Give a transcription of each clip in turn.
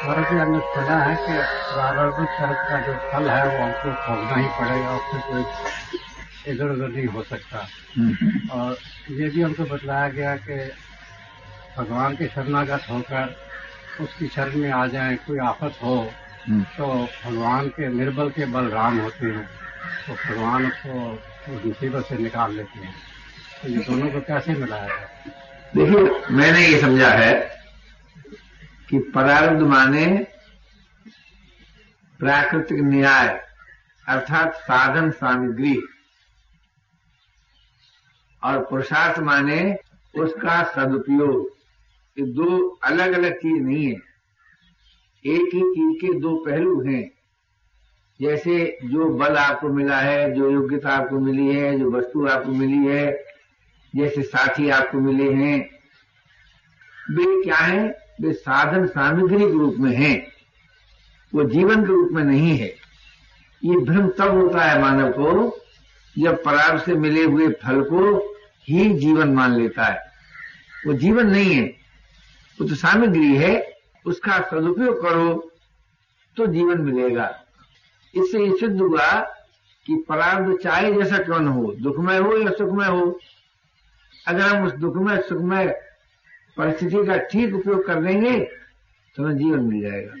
के अंदर सुना है कि प्रारंभिक कर्म का जो फल है वो हमको भोगना ही पड़ेगा उससे कोई इधर उधर नहीं हो सकता। और ये भी हमको बतलाया गया कि भगवान के शरणागत होकर उसकी शरण में आ जाए कोई आफत हो तो भगवान के निर्बल के बलराम होते हैं तो भगवान उसको उस मुसीबत से निकाल लेते हैं। तो ये दोनों को कैसे मिलाया है देखिए मैंने ये समझा है कि प्रारब्ध माने प्राकृतिक न्याय, अर्थात साधन सामग्री। और पुरुषार्थ माने उसका सदुपयोग। ये दो अलग अलग चीज़ नहीं है। एक ही चीज़ के दो पहलू हैं। जैसे जो बल आपको मिला है, जो योग्यता आपको मिली है, जो वस्तु आपको मिली है, जैसे साथी आपको मिले हैं, वे क्या है? वे साधन सामग्री के रूप में हैं। वो जीवन के रूप में नहीं है। ये भ्रम तब होता है मानव को, जब पराग से मिले हुए फल को ही जीवन मान लेता है। वो जीवन नहीं है, वो तो सामग्री है, उसका सदुपयोग करो तो जीवन मिलेगा। इससे ये सिद्ध हुआ कि परार्थ चाहे जैसा क्यों न हो, दुखमय हो या सुखमय हो, अगर हम उस दुखमय सुखमय परिस्थिति का ठीक उपयोग कर लेंगे तो हमें जीवन मिल जाएगा।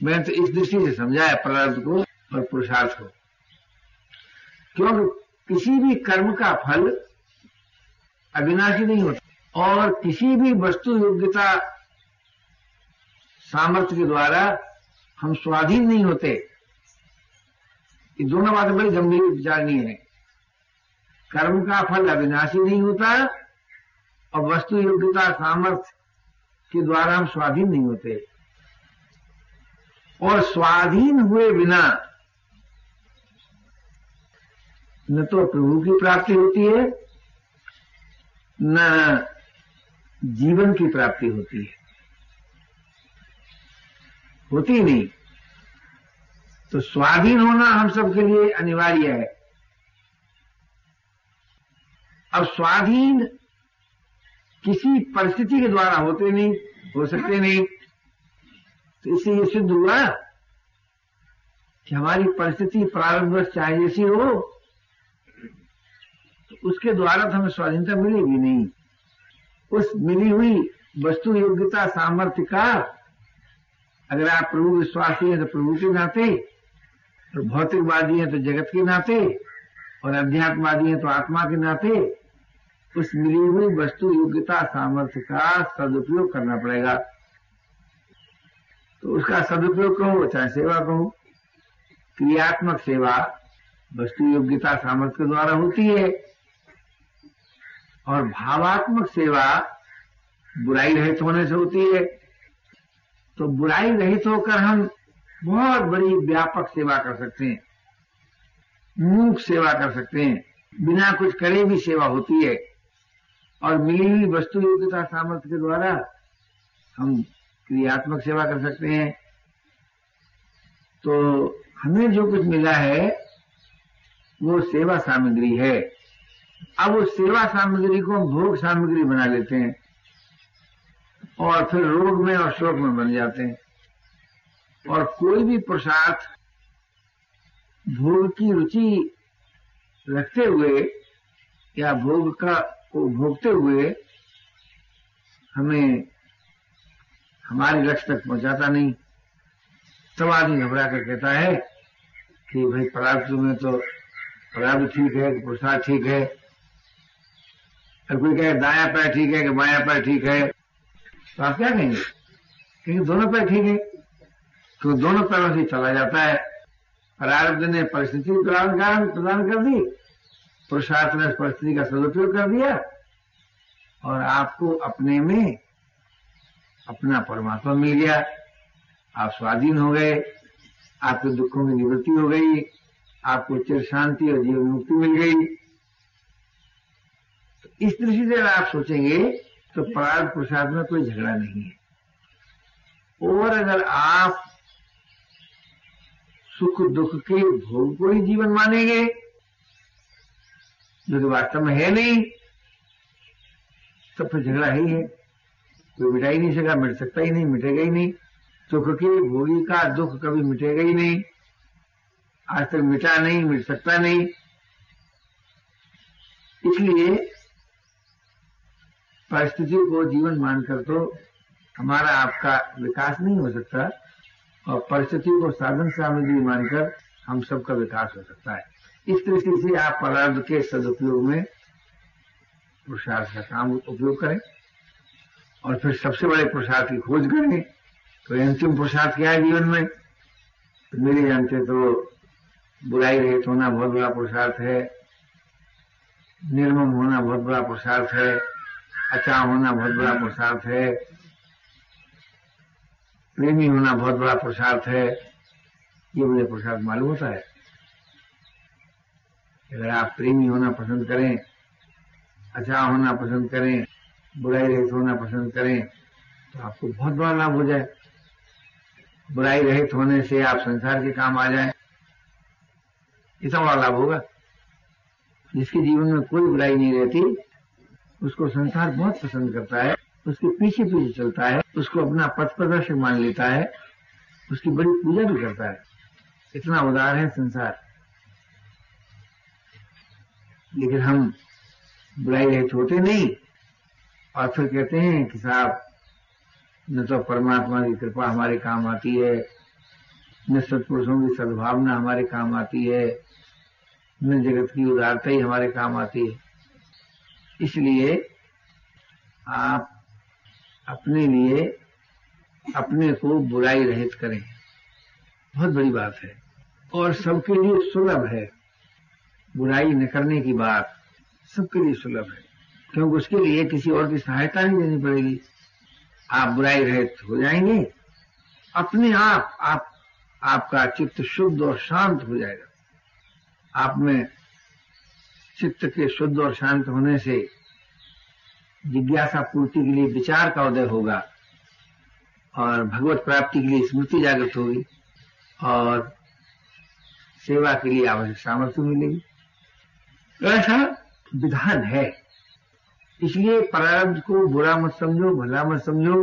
मैंने तो इस दृष्टि से समझाया प्रारब्ध को और पुरुषार्थ को। क्योंकि किसी भी कर्म का फल अविनाशी नहीं होता। और किसी भी वस्तु योग्यता सामर्थ्य के द्वारा हम स्वाधीन नहीं होते। ये दोनों बातें बड़ी गंभीर विचारनीय है। कर्म का फल अविनाशी नहीं होता और वस्तु योग्यता सामर्थ्य के द्वारा हम स्वाधीन नहीं होते। और स्वाधीन हुए बिना न तो प्रभु की प्राप्ति होती है, न जीवन की प्राप्ति होती है। होती नहीं। तो स्वाधीन होना हम सबके लिए अनिवार्य है। अब स्वाधीन किसी परिस्थिति के द्वारा होते नहीं, हो सकते नहीं। तो इससे ये सिद्ध हुआ कि हमारी परिस्थिति प्रारंभ चाहे जैसी हो तो उसके द्वारा तो हमें स्वाधीनता मिलेगी नहीं। उस मिली हुई वस्तु योग्यता, सामर्थ्य का अगर आप प्रभु विश्वासी हैं तो प्रभु के नाते, और भौतिकवादी हैं तो जगत के नाते, और अध्यात्मवादी हैं तो आत्मा के नाते उस मिली हुई वस्तु योग्यता, सामर्थ्य का सदुपयोग करना पड़ेगा। तो उसका सदुपयोग कहो चाहे सेवा कहो क्रियात्मक सेवा वस्तु योग्यता, सामर्थ्य द्वारा होती है। और भावात्मक सेवा बुराई रहित होने से होती है। तो बुराई रहित होकर हम बहुत बड़ी व्यापक सेवा कर सकते हैं। मूक सेवा कर सकते हैं। बिना कुछ करे भी सेवा होती है। और मिली हुई वस्तु योग्यता सामर्थ्य के द्वारा हम क्रियात्मक सेवा कर सकते हैं। तो हमें जो कुछ मिला है, वो सेवा सामग्री है। अब उस सेवा सामग्री को हम भोग सामग्री बना लेते हैं और फिर रोग में और शोक में बन जाते हैं। और कोई भी प्रसाद भोग की रुचि रखते हुए या भोग का को भोगते हुए हमें हमारे लक्ष्य तक पहुंचाता नहीं। तब आदमी घबरा कर कहता है कि भाई परार्थ में तो परार्थ ठीक है, कि प्रसाद ठीक है। और कोई कहे दाया पैर ठीक है, कि बाया पैर ठीक है। तो आप क्या कहेंगे? क्योंकि दोनों पैर ठीक है। तो दोनों पैरों से चला जाता है। प्रारब्ध ने परिस्थिति प्रदान प्रदान कर दी। पुरुषार्थ ने परिस्थिति का सदुपयोग कर दिया और आपको अपने में अपना परमात्मा मिल गया। आप स्वाधीन हो गए, आपके दुखों की निवृत्ति हो गई, आपको चिर शांति और जीवन मुक्ति मिल गई। तो इस दृष्टि से आप सोचेंगे तो प्रार्थ पुरुषार्थ में कोई झगड़ा नहीं है। और अगर आप सुख दुख के भोग को ही जीवन मानेंगे जो कि वास्तव में है नहीं तो फिर झगड़ा ही है। कोई मिटा ही नहीं सका, मिट सकता ही नहीं, मिटेगा ही नहीं। सुख के भोगी का दुख कभी मिटेगा ही नहीं। आज तक मिटा नहीं, मिट सकता नहीं। इसलिए परिस्थिति को जीवन मानकर तो हमारा आपका विकास नहीं हो सकता, और परिस्थिति को साधन सामग्री मानकर हम सबका विकास हो सकता है। इस दृष्टि से आप पदार्थ के सदुपयोग में पुरुषार्थ का काम उपयोग करें। और फिर सबसे बड़े पुरुषार्थ की खोज करें तो अंतिम पुरुषार्थ क्या है जीवन में? तो मेरे जानते तो बुराई रहित होना बहुत बड़ा पुरुषार्थ है, निर्मम होना बहुत बड़ा पुरुषार्थ है अच्छा होना बहुत बड़ा पुरुषार्थ है, प्रेमी होना बहुत बड़ा पुरुषार्थ है, ये मुझे पुरुषार्थ मालूम होता है। अगर आप प्रेमी होना पसंद करें अच्छा होना पसंद करें, बुराई रहित होना पसंद करें तो आपको बहुत बड़ा लाभ हो जाए। बुराई रहित होने से आप संसार के काम आ जाए। इतना बड़ा लाभ होगा। जिसके जीवन में कोई बुराई नहीं रहती, उसको संसार बहुत पसंद करता है, उसके पीछे पीछे चलता है, उसको अपना पथ प्रदर्शक मान लेता है, उसकी बड़ी पूजा भी करता है। इतना उदार है संसार। लेकिन हम बुराई रहित होते नहीं। और फिर कहते हैं कि साहब, न तो परमात्मा की कृपा हमारे काम आती है, न सत्पुरुषों की सद्भावना हमारे काम आती है, न जगत की उदारता ही हमारे काम आती है। इसलिए आप अपने लिए, अपने को बुराई रहित करें। बहुत बड़ी बात है। और सबके लिए सुलभ है। बुराई न करने की बात सबके लिए सुलभ है, क्योंकि उसके लिए किसी और की सहायता नहीं देनी पड़ेगी। आप बुराई रहित हो जाएँगे, अपने आप आप, आपका चित्त शुद्ध और शांत हो जाएगा। आप में चित्त के शुद्ध और शांत होने से जिज्ञासा पूर्ति के लिए विचार का उदय होगा और भगवत प्राप्ति के लिए स्मृति जागृत होगी और सेवा के लिए आवश्यक सामर्थ्य मिलेगी। ऐसा विधान है। इसलिए प्रारब्ध को बुरा मत समझो, भला मत समझो।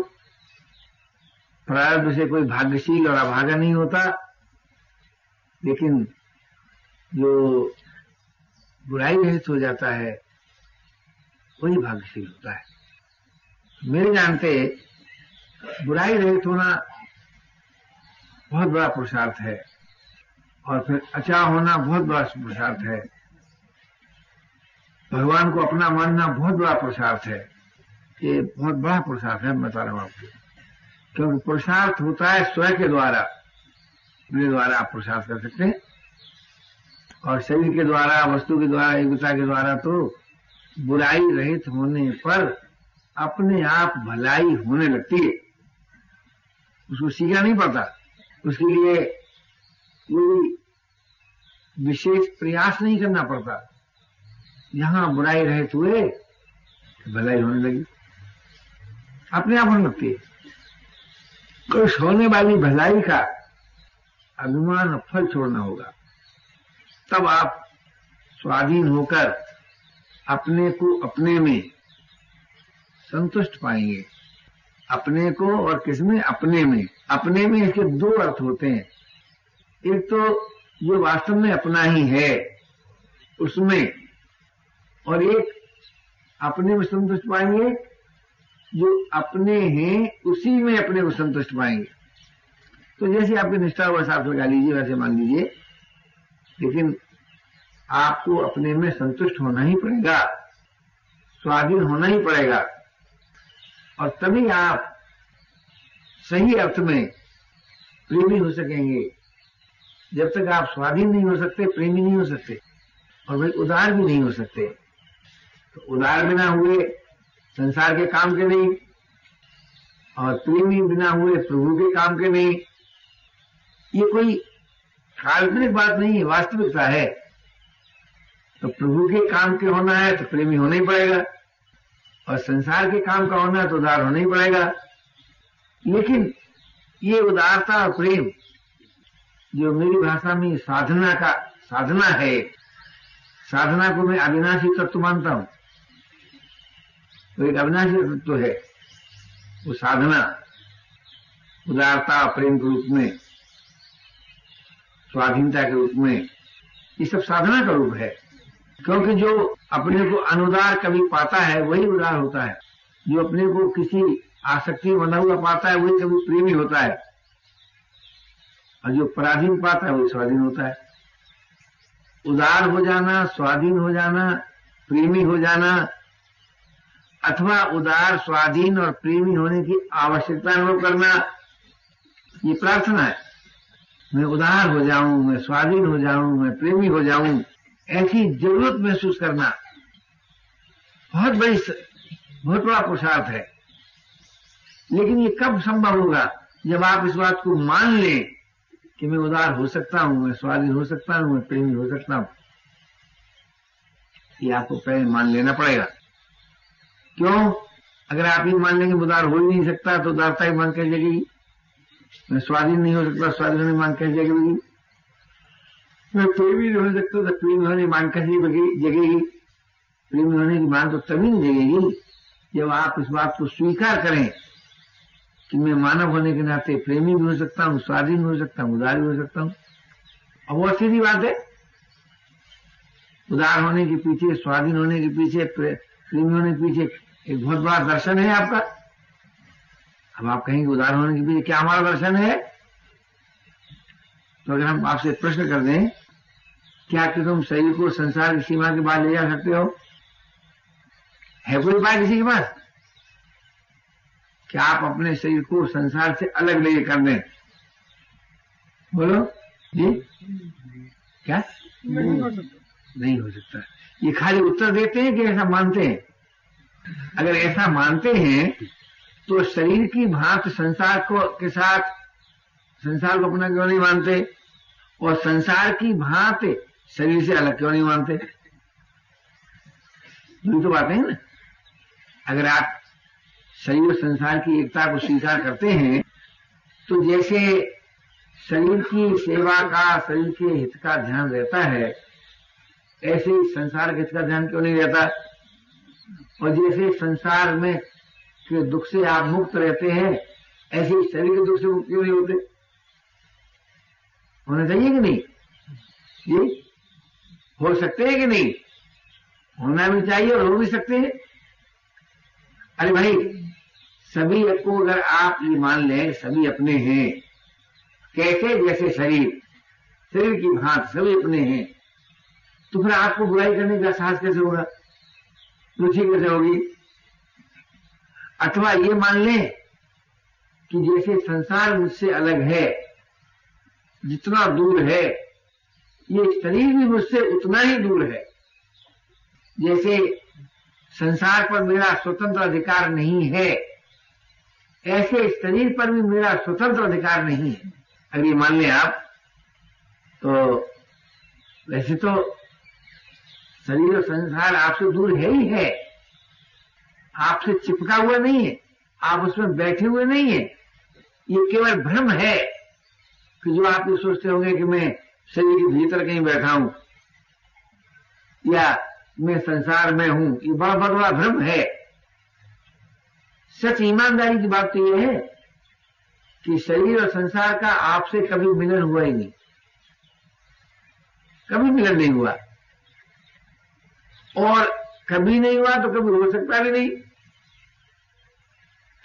प्रारब्ध से कोई भाग्यशील और अभागा नहीं होता। लेकिन जो बुराई रहित हो जाता है, वही भाग्यशील होता है। मेरे जानते बुराई रहित होना बहुत बड़ा पुरुषार्थ है और फिर अच्छा होना बहुत बड़ा पुरुषार्थ है। भगवान को अपना मानना बहुत बड़ा पुरुषार्थ है। ये बहुत बड़ा पुरुषार्थ है बता रहा हूँ आपको। क्योंकि पुरुषार्थ होता है स्वयं के द्वारा। अपने द्वारा आप पुरुषार्थ कर सकते हैं। और शरीर के द्वारा, वस्तु के द्वारा, एकता के द्वारा तो बुराई रहित होने पर अपने आप भलाई होने लगती है। उसको सीखना नहीं पड़ता। उसके लिए कोई विशेष प्रयास नहीं करना पड़ता। यहाँ बुराई हुए तो भलाई होने लगी। अपने आप होने लगती है कुछ होने वाली भलाई का अभिमान फल छोड़ना होगा। तब आप स्वाधीन होकर अपने को अपने में संतुष्ट पाएँगे। अपने को और किसमें अपने में। अपने में इसके दो अर्थ होते हैं। एक तो जो वास्तव में अपना ही है। उसमें और एक अपने में संतुष्ट पाएँगे, जो अपने हैं, उसी में अपने को संतुष्ट पाएँगे। तो जैसे आपकी निष्ठा वैसा आप लगा लीजिए, वैसे मान लीजिए। लेकिन आपको अपने में संतुष्ट होना ही पड़ेगा, स्वाधीन होना ही पड़ेगा। और तभी आप सही अर्थ में प्रेमी हो सकेंगे। जब तक आप स्वाधीन नहीं हो सकते, प्रेमी नहीं हो सकते, और भाई उदार भी नहीं हो सकते। तो उदार बिना हुए, संसार के काम के नहीं, और प्रेमी बिना हुए, प्रभु के काम के नहीं। ये कोई काल्पनिक बात नहीं है, वास्तविकता है। तो प्रभु के काम के होना है तो प्रेमी होना ही पड़ेगा। और संसार के काम का होना है तो उदार होना ही पड़ेगा। लेकिन ये उदारता और प्रेम, जो मेरी भाषा में साधना का, साधना है, साधना को मैं अविनाशी तत्व मानता हूँ। तो एक अविनाशी तत्व है। वो साधना, उदारता, प्रेम के रूप में, स्वाधीनता के रूप में, ये सब साधना का रूप है। क्योंकि जो अपने को अनुदार कभी पाता है, वही उदार होता है। जो अपने को किसी आसक्ति में बना हुआ पाता है, वही कभी प्रेमी होता है। और जो पराधीन पाता है, वही स्वाधीन होता है। उदार हो जाना, स्वाधीन हो जाना, प्रेमी हो जाना अथवा उदार, स्वाधीन और प्रेमी होने की आवश्यकता अनुभव करना, ये प्रार्थना है। मैं उदार हो जाऊँ, मैं स्वाधीन हो जाऊँ, मैं प्रेमी हो जाऊँ, ऐसी ज़रूरत महसूस करना बहुत बड़ी बहुत बड़ा पुरुषार्थ है। लेकिन ये कब संभव होगा? जब आप इस बात को मान लें कि मैं उदार हो सकता हूँ, मैं स्वाधीन हो सकता हूँ, मैं प्रेमी हो सकता हूँ, ये आपको पहले मान लेना पड़ेगा। क्यों? अगर आप ही मान लेंगे उदार हो ही नहीं सकता तो उदारता ही मांग कर जगेगी मैं स्वाधीन नहीं हो सकता, स्वाधीन होने मांग कर जगेगी मैं प्रेमी नहीं हो सकता तो प्रेमी होने मांग कर जगेगी प्रेमी होने की मांग तो तभी नहीं जगेगी जब आप इस बात को स्वीकार करें कि मैं मानव होने के नाते प्रेमी भी हो सकता हूँ, स्वाधीन हो सकता हूँ, उदार भी हो सकता हूँ। अब वो सीधी बात है। उदार होने के पीछे, स्वाधीन होने के पीछे प्रेमी होने के पीछे एक बहुत बड़ा दर्शन है आपका। अब आप कहेंगे उदाहरण होने के पीछे क्या हमारा दर्शन है? तो अगर हम आपसे प्रश्न कर दें क्या कि तुम शरीर को संसार की सीमा के बाहर ले जा सकते हो? है कोई उपाय किसी के पास? क्या आप अपने शरीर को संसार से अलग ले कर दें? बोलो जी? क्या? हो सकता। नहीं हो सकता। ये खाली उत्तर देते हैं कि ऐसा मानते हैं? अगर ऐसा मानते हैं तो शरीर की भांत संसार को, के साथ, संसार को अपना क्यों नहीं मानते? और संसार की भांत शरीर से अलग क्यों नहीं मानते? ये तो बातें हैं ना? अगर आप शरीर और संसार की एकता को स्वीकार करते हैं तो जैसे शरीर की सेवा का, शरीर के हित का ध्यान रहता है, ऐसे ही संसार के हित का ध्यान क्यों नहीं रहता? और जैसे संसार में के दुख से आप मुक्त रहते हैं, ऐसे ही शरीर के दुख से मुक्त क्यों नहीं होते? होना चाहिए कि नहीं? ये हो सकते हैं कि नहीं? होना भी चाहिए और हो भी सकते हैं। अरे भाई, सभी को अगर आप ये मान लें, सभी अपने हैं। कैसे? जैसे शरीर। शरीर की भांत सभी अपने हैं। तो फिर आपको बुराई करने का साहस कैसे होगा? रुचि कैसे होगी अथवा ये मान लें कि जैसे संसार मुझसे अलग है, जितना दूर है, ये शरीर भी मुझसे उतना ही दूर है। जैसे संसार पर मेरा स्वतंत्र अधिकार नहीं है, ऐसे शरीर पर भी मेरा स्वतंत्र अधिकार नहीं है। अगर ये मान लें आप तो वैसे तो शरीर और संसार आपसे दूर है ही है। आपसे चिपका हुआ नहीं है। आप उसमें बैठे हुए नहीं है। ये केवल भ्रम है। कि जो आप ये सोचते होंगे कि मैं शरीर के भीतर कहीं बैठा हूँ, या मैं संसार में हूँ, ये बड़ा बहुत बड़ा भ्रम है। सच ईमानदारी की बात तो यह है कि शरीर और संसार का आपसे कभी मिलन हुआ ही नहीं। कभी मिलन नहीं हुआ। और कभी नहीं हुआ तो कभी हो सकता भी नहीं।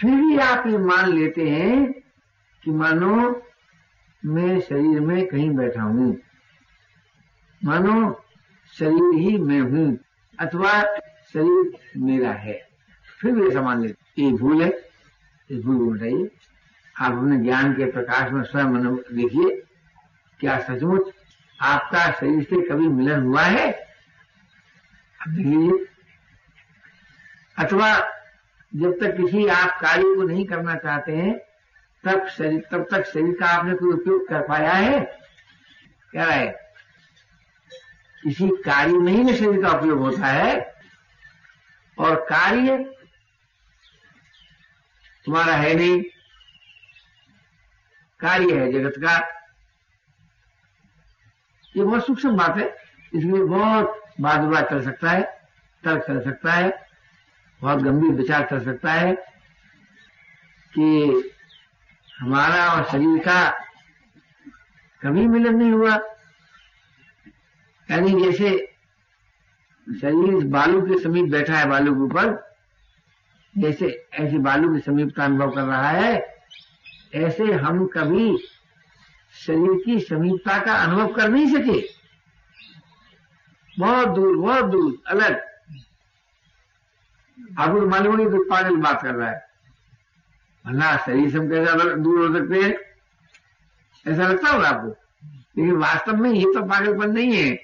फिर भी आप ये मान लेते हैं कि मानो मैं शरीर में कहीं बैठा हूँ। मानो शरीर ही मैं हूँ, अथवा शरीर मेरा है। फिर भी ऐसा मान लेते ये भूल है, इस भूल बताइए। आप अपने ज्ञान के प्रकाश में स्वयं देखिए, क्या सचमुच आपका शरीर से कभी मिलन हुआ है? अथवा जब तक किसी आप कार्य को नहीं करना चाहते हैं, तब शरीर तब तक शरीर का आपने कोई उपयोग कर पाया है? क्या है? किसी कार्य में ही शरीर का उपयोग होता है। और कार्य तुम्हारा है नहीं। कार्य है जगत का। ये बहुत सूक्ष्म बात है। इसलिए बहुत विवाद चल सकता है, तर्क चल सकता है, बहुत गंभीर विचार चल सकता है कि हमारा और शरीर का कभी मिलन नहीं हुआ। यानी जैसे शरीर बालू के समीप बैठा है, बालू के ऊपर, जैसे ऐसे बालू के समीप का अनुभव कर रहा है, ऐसे हम कभी शरीर की समीपता का अनुभव कर नहीं सके। बहुत दूर बहुत दूर अलग। आपको मालूम नहीं तो पागल बात कर रहा है। वरना शरीर से हम कैसा दूर हो सकते हैं? ऐसा लगता होगा आपको? लेकिन वास्तव में ये तो पागलपन नहीं है।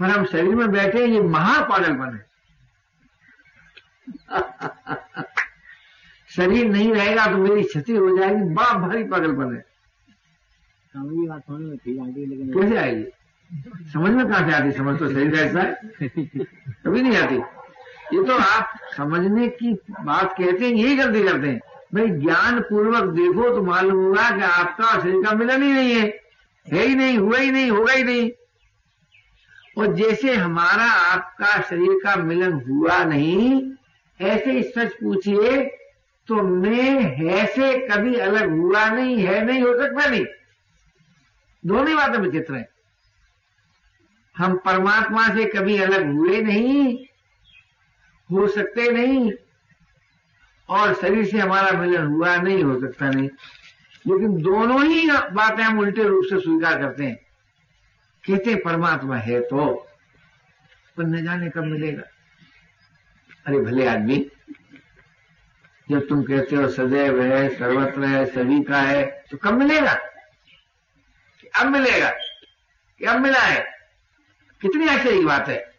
पर हम शरीर में बैठे ये महापागलपन है। शरीर नहीं रहेगा तो मेरी क्षति हो जाएगी बड़ा भारी पागलपन है। कैसे आएगी? समझ में कहाँ से आती समझ तो शरीर ऐसा है कभी नहीं आती। ये तो आप समझने की बात कहते हैं, यही गलती करते हैं। भाई ज्ञान पूर्वक देखो तो मालूम होगा कि आपका शरीर का मिलन ही नहीं है। है ही नहीं, हुआ ही नहीं, होगा ही नहीं। और जैसे हमारा आपका शरीर का मिलन हुआ नहीं, ऐसे ही सच पूछिए तो मैं है से कभी अलग हुआ नहीं, है नहीं, हो सकता नहीं। दोनों ही बातें विचित्र है। हम परमात्मा से कभी अलग हुए नहीं, हो सकते नहीं, और शरीर से हमारा मिलन हुआ नहीं, हो सकता नहीं। लेकिन दोनों ही बातें हम उल्टे रूप से स्वीकार करते हैं। कहते परमात्मा है तो। पर न जाने कब मिलेगा। अरे भले आदमी, जब तुम कहते हो सदैव है, सर्वत्र है, सभी का है तो कब मिलेगा? अब मिलेगा? कि अब मिला है? कितनी आश्चर्य की बात है?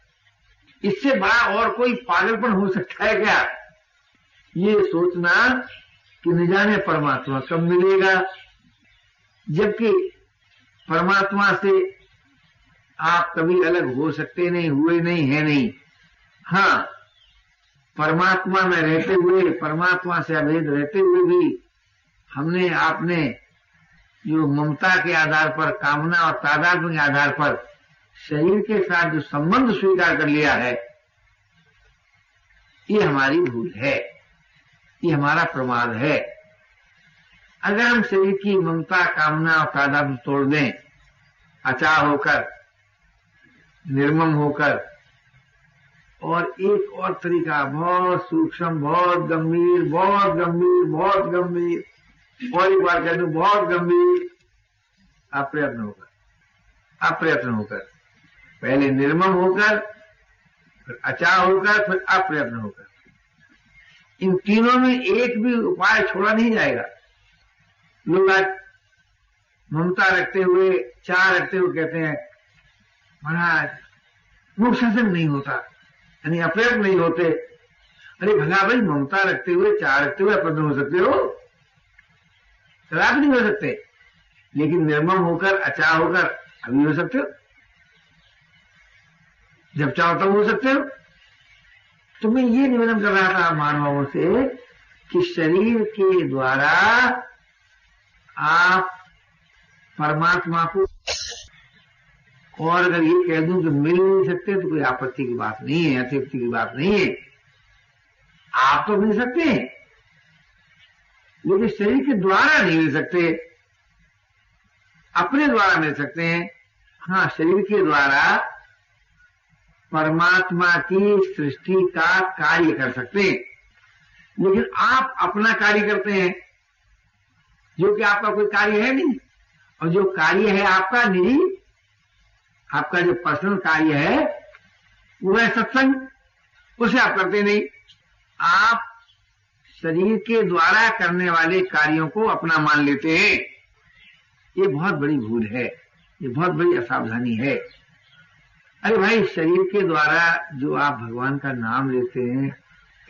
इससे बड़ा और कोई पागलपन हो सकता है क्या? ये सोचना कि न जाने परमात्मा कब मिलेगा। जबकि परमात्मा से आप कभी अलग हो सकते नहीं, हुए नहीं, है नहीं। हाँ परमात्मा में रहते हुए, परमात्मा से अभेद रहते हुए भी हमने आपने जो ममता के आधार पर, कामना और तादाद के आधार पर शरीर के साथ जो संबंध स्वीकार कर लिया है, ये हमारी भूल है, ये हमारा प्रमाद है। अगर हम शरीर की ममता, कामना और तादाद तोड़ दें अचा होकर, निर्मम होकर, और एक और तरीका, बहुत सूक्ष्म, बहुत गंभीर बहुत गंभीर बहुत गंभीर, और एक बार कह दू, बहुत गंभीर, अप्रयत्न होकर अप्रयत्न होकर। पहले निर्मम होकर, फिर अचा होकर, फिर अप्रयत्न होकर। इन तीनों में एक भी उपाय छोड़ा नहीं जाएगा। लोग आज ममता रखते हुए, चाह रखते हुए कहते हैं, महाराज मुख शासन नहीं होता, यानी अप्रयत्न नहीं होते। अरे भला भाई, ममता रखते हुए, चाह रखते हुए अप्रयत्न हो सकते हो। कदाप नहीं हो सकते। लेकिन निर्मम होकर अचाह होकर, अभी हो सकते हो। जब चाहो तब हो सकते हो। तो मैं ये निवेदन कर रहा था मानवों से कि शरीर के द्वारा आप परमात्मा को और अगर ये कह दूँ कि मिल नहीं सकते तो कोई आपत्ति की बात नहीं है अतिथि की बात नहीं है। आप तो मिल सकते हैं, लेकिन शरीर के द्वारा नहीं मिल सकते। अपने द्वारा मिल सकते हैं। हाँ शरीर के द्वारा परमात्मा की सृष्टि का कार्य कर सकते हैं। लेकिन आप अपना कार्य करते हैं, जो कि आपका कोई कार्य है नहीं। और जो कार्य है आपका निरी आपका जो पर्सनल कार्य है, वो है सत्संग। उसे आप करते नहीं। आप शरीर के द्वारा करने वाले कार्यों को अपना मान लेते हैं। ये बहुत बड़ी भूल है। ये बहुत बड़ी असावधानी है। अरे भाई, शरीर के द्वारा जो आप भगवान का नाम लेते हैं,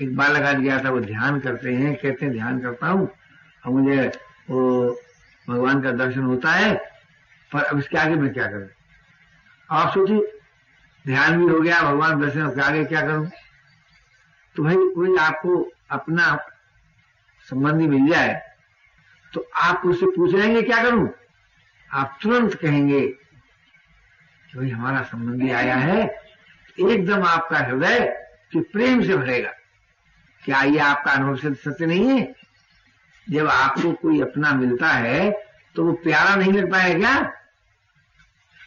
एक बार लगा दिया था, वो ध्यान करते हैं, कहते हैं, ध्यान करता हूँ। और मुझे, वो भगवान का दर्शन होता है, पर अब इसके आगे मैं क्या करूँ? आप सोचिए, ध्यान भी हो गया, भगवान दर्शन अब आगे क्या करूँ? तो भाई, कोई आपको अपना संबंधी मिल जाए तो आप उससे पूछ लेंगे, क्या करूँ? आप तुरंत कहेंगे कि भाई हमारा संबंधी आया है एकदम आपका हृदय कि प्रेम से भरेगा। क्या ये आपका अनुभव सत्य नहीं है? जब आपको कोई अपना मिलता है तो वो प्यारा नहीं लगता है क्या?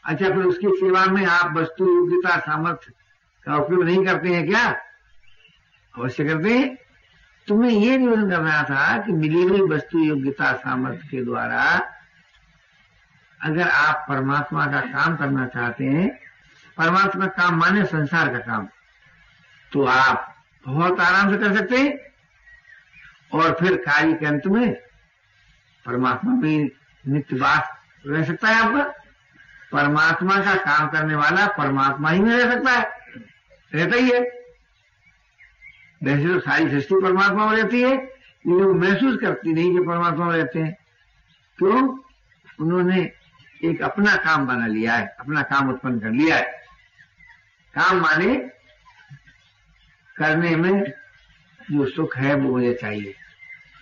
अच्छा फिर उसकी सेवा में आप वस्तु, योग्यता सामर्थ्य का उपयोग नहीं करते हैं क्या? अवश्य करते हैं। तुम्हें ये निवेदन करना था कि मिली हुई वस्तु, योग्यता सामर्थ्य के द्वारा अगर आप परमात्मा का काम करना चाहते हैं, परमात्मा का काम माने संसार का काम तो आप बहुत आराम से कर सकते हैं। और फिर कार्य के अंत में परमात्मा भी नित्य वास रह सकता है आपका। परमात्मा का काम करने वाला परमात्मा ही में रह सकता है। रहता ही है। वैसे तो सारी सृष्टि परमात्मा में रहती है। वो महसूस करती नहीं कि परमात्मा में रहते हैं। क्यों? उन्होंने एक अपना काम बना लिया है, अपना काम उत्पन्न कर लिया है। काम माने करने में जो सुख है, वो मुझे चाहिए।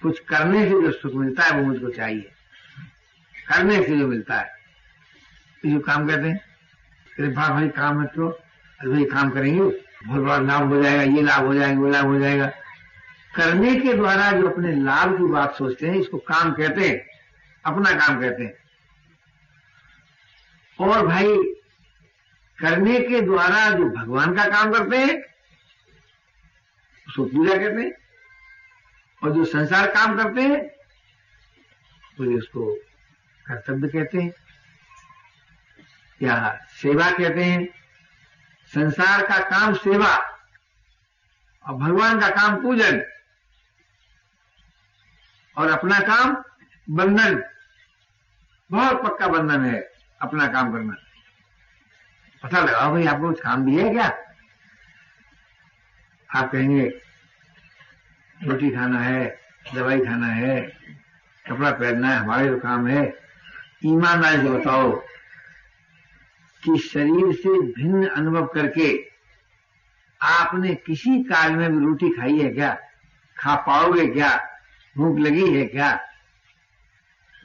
कुछ करने से जो सुख मिलता है, वो मुझको चाहिए। करने से जो मिलता है जो काम कहते हैं, अरे भाई भाई, काम है तो अरे भाई काम करेंगे, बहुत बड़ा लाभ हो जाएगा, ये लाभ हो जाएगा, वो लाभ हो जाएगा। करने के द्वारा जो अपने लाभ की बात सोचते हैं, इसको काम कहते हैं, अपना काम कहते हैं। और भाई करने के द्वारा जो भगवान का काम करते हैं, उसको पूजा कहते हैं, और जो संसार काम करते हैं तो उसको कर्तव्य कहते हैं, या सेवा कहते हैं। संसार का काम सेवा, और भगवान का काम पूजन, और अपना काम बंधन। बहुत पक्का बंधन है। अपना काम करना। पता लगाओ भाई, आपको कुछ काम भी है क्या? आप कहेंगे, रोटी खाना है, दवाई खाना है, कपड़ा पहनना है, हमारे तो काम है। ईमानदारी से बताओ कि शरीर से भिन्न अनुभव करके आपने किसी काल में भी रोटी खाई है क्या? खा पाओगे क्या? भूख लगी है क्या?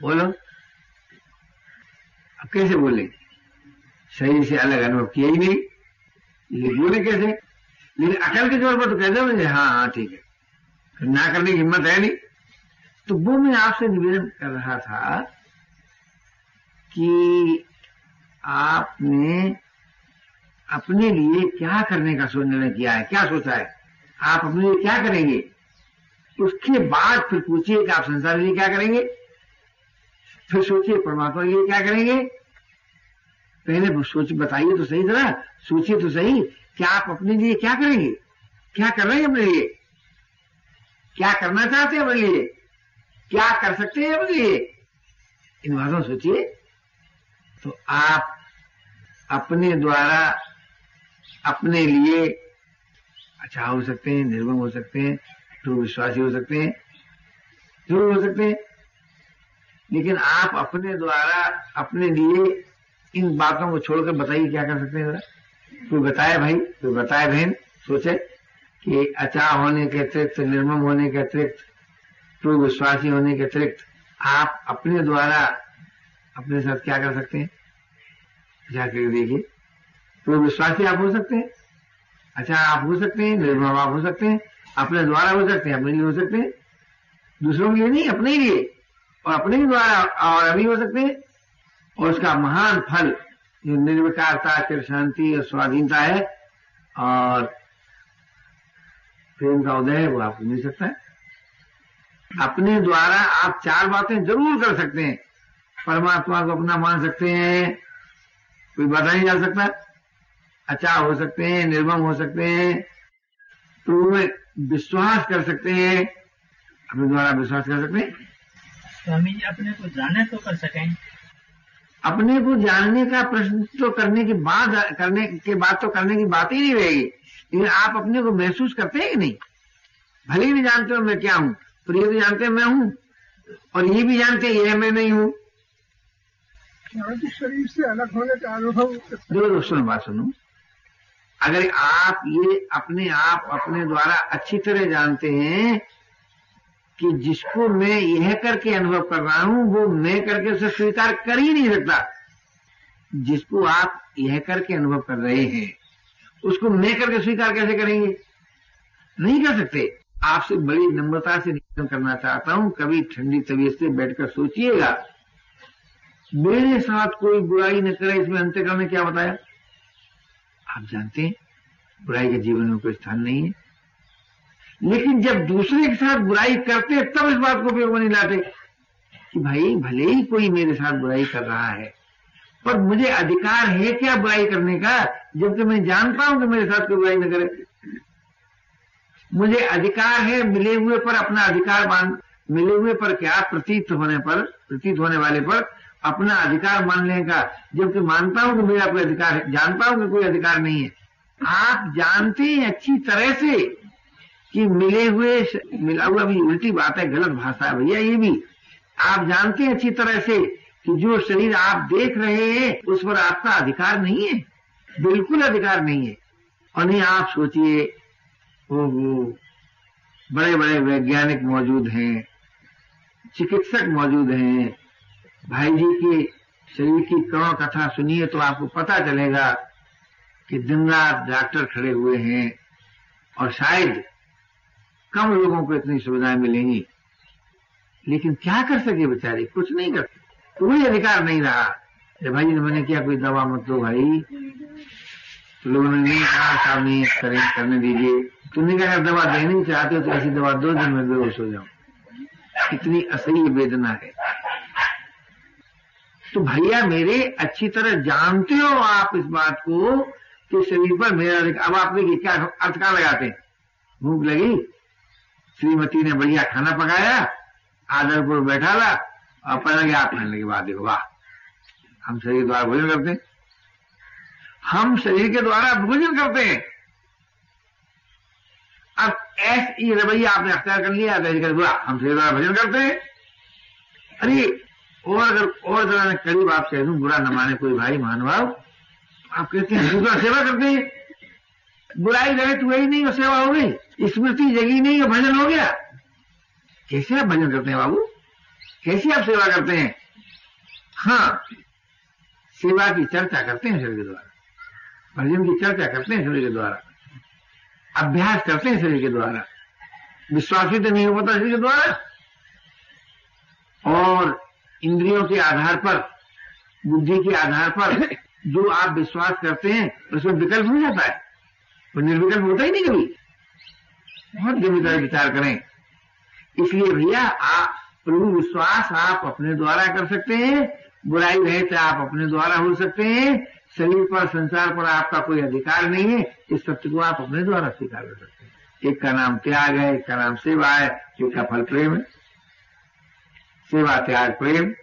बोलो। अब कैसे बोले? शरीर से अलग अनुभव किया ही नहीं। ये बोले कैसे? लेकिन अकल के ज़ोर पर तो कहते हो हाँ हाँ ठीक है। फिर ना करने की हिम्मत है नहीं। तो वो मैं आपसे निवेदन कर रहा था कि आपने अपने लिए क्या करने का निर्णय किया है? क्या सोचा है? आप अपने लिए क्या करेंगे? उसके बाद फिर पूछिए कि आप संसार के लिए क्या करेंगे? फिर सोचिए, परमात्मा के लिए क्या करेंगे? पहले सोच, बताइए तो सही जरा। सोचिए तो सही क्या आप अपने लिए क्या करेंगे? क्या कर रहे हैं अपने लिए? क्या करना चाहते हैं अपने लिए? क्या कर सकते हैं अपने लिए? इन बातों सोचिए। तो आप अपने द्वारा, अपने लिए अच्छा हो सकते हैं, निर्मम हो सकते हैं तो विश्वासी हो सकते हैं, ज़रूर हो सकते हैं। लेकिन आप अपने द्वारा, अपने लिए इन बातों को छोड़कर बताइए क्या कर सकते हैं जरा? कोई बताए भाई? कोई बताए बहन? सोचे कि अचा होने के अतिरिक्त, निर्मम होने के अतिरिक्त तो विश्वासी होने के अतिरिक्त आप अपने द्वारा अपने साथ क्या कर सकते हैं? जाकर देखिए। तो विश्वासी आप हो सकते हैं। अच्छा आप हो सकते हैं निर्भव आप हो सकते हैं, अपने द्वारा हो सकते हैं, अपने लिए हो सकते हैं। दूसरों के लिए नहीं, अपने लिए। और अपने ही द्वारा और अभी हो सकते हैं, और उसका महान फल, जो निर्विकारता, चिर शांति और स्वाधीनता है, और प्रेम का उदय है, वो आपको मिल सकता है। अपने द्वारा आप चार बातें ज़रूर कर सकते हैं। परमात्मा को अपना मान सकते हैं, कोई बाधा नहीं जा सकता। अच्छा हो सकते हैं, निर्मम हो सकते हैं तो उनमें विश्वास कर सकते हैं, अपने द्वारा विश्वास कर सकते हैं। स्वामी जी अपने को जाने तो कर सकें। अपने को जानने का प्रश्न तो करने के बाद करने के बाद तो करने की बात ही नहीं रहेगी। लेकिन आप अपने को महसूस करते हैं कि नहीं? भले भी जानते हो मैं क्या हूँ पर ये भी जानते हैं मैं हूँ और ये भी जानते हैं ये मैं नहीं हूँ। शरीर से अलग होने का अनुभव सुनो बात सुनो। अगर आप ये अपने आप अपने द्वारा अच्छी तरह जानते हैं कि जिसको मैं यह करके अनुभव कर रहा हूँ, वो मैं करके उसे स्वीकार कर ही नहीं सकता। जिसको आप यह करके अनुभव कर रहे हैं, उसको मैं करके स्वीकार कैसे करेंगे? नहीं कर सकते। आपसे बड़ी नम्रता से निवेदन करना चाहता हूँ, कभी ठंडी तबीयत से बैठकर सोचिएगा। मेरे साथ कोई बुराई न करे, इसमें अंत्यकरण ने क्या बताया? आप जानते हैं, बुराई के जीवन में कोई स्थान नहीं है। लेकिन जब दूसरे के साथ बुराई करते तब इस बात को उपयोग में नहीं लाते कि भाई, भले ही कोई मेरे साथ बुराई कर रहा है, पर मुझे अधिकार है क्या बुराई करने का? जबकि मैं जानता हूँ कि मेरे साथ कोई बुराई न करे। मुझे अधिकार है मिले हुए पर अपना अधिकार मान, मिले हुए पर क्या प्रतीत होने पर, प्रतीत होने वाले पर अपना अधिकार मानने का? जबकि मानता हूँ कि मेरा कोई अधिकार है, जानता हूँ कि कोई अधिकार नहीं है। आप जानते हैं अच्छी तरह से कि मिले हुए, मिला हुआ भी उल्टी बात है, गलत भाषा है भैया, ये भी। आप जानते हैं अच्छी तरह से कि जो शरीर आप देख रहे हैं, उस पर आपका अधिकार नहीं है, बिल्कुल अधिकार नहीं है। और नहीं, आप सोचिए, वो वो बड़े बड़े वैज्ञानिक मौजूद हैं, चिकित्सक मौजूद हैं, भाई जी की शरीर की करोड़ कथा सुनिए तो आपको पता चलेगा कि दिन रात डॉक्टर खड़े हुए हैं, और शायद कम लोगों को इतनी सुविधाएँ मिलेंगी। लेकिन क्या कर सके बेचारे? कुछ नहीं कर कोई अधिकार नहीं रहा। अरे भाई मैंने क्या कोई दवा मत दो भाई। तो लोगों ने नहीं कहा साहब नहीं करें, करने दीजिए। तुमने अगर दवा देनी चाहते हो तो ऐसी दवा दो, दिन में बेहोश हो जाओ। इतनी असह्य वेदना है। तो भैया, मेरे अच्छी तरह जानते हो आप इस बात को कि शरीर पर मेरा अब आप देखिए क्या अर्थ कहा लगाते हैं? भूख लगी? श्रीमती ने बढ़िया खाना पकाया, आदरपुर बैठा ला, और पहले लगे आप कहने लगे वाह देखो, वाह, हम शरीर के द्वारा भोजन करते हैं। हम शरीर के द्वारा भोजन करते हैं। अब ऐसी रवैया आपने अख्तियार कर लिया तो वाह हम शरीर द्वारा भोजन करते हैं। अरे, और अगर और जरा करीब आप कह दूँ बुरा न माने, कोई भाई महानुभाव, आप कहते हैं सेवा करते हैं। बुराई रहे तो वही नहीं, और सेवा हो गई। स्मृति जगी नहीं और भजन हो गया। कैसे आप भजन करते हैं बाबू? कैसे आप सेवा करते हैं? हाँ सेवा की चर्चा करते हैं शरीर के द्वारा। भजन की चर्चा करते हैं शरीर के द्वारा। अभ्यास करते हैं शरीर के द्वारा। विश्वासित तो नहीं हो पाता शरीर के द्वारा। और इंद्रियों के आधार पर, बुद्धि के आधार पर जो आप विश्वास करते हैं, उसमें विकल्प हो जाता है। वो निर्विकल्प होता ही नहीं कभी। बहुत गंभीरता विचार करें। इसलिए भैया, आप प्रभु विश्वास आप अपने द्वारा कर सकते हैं, बुराई रहे तो आप अपने द्वारा हो सकते हैं, शरीर पर, संसार पर आपका कोई अधिकार नहीं है, इस सत्य को आप अपने द्वारा स्वीकार कर सकते हैं। एक का नाम त्याग है, एक का नाम सेवा है एक का फल प्रेम है। सेवा, त्याग, प्रेम,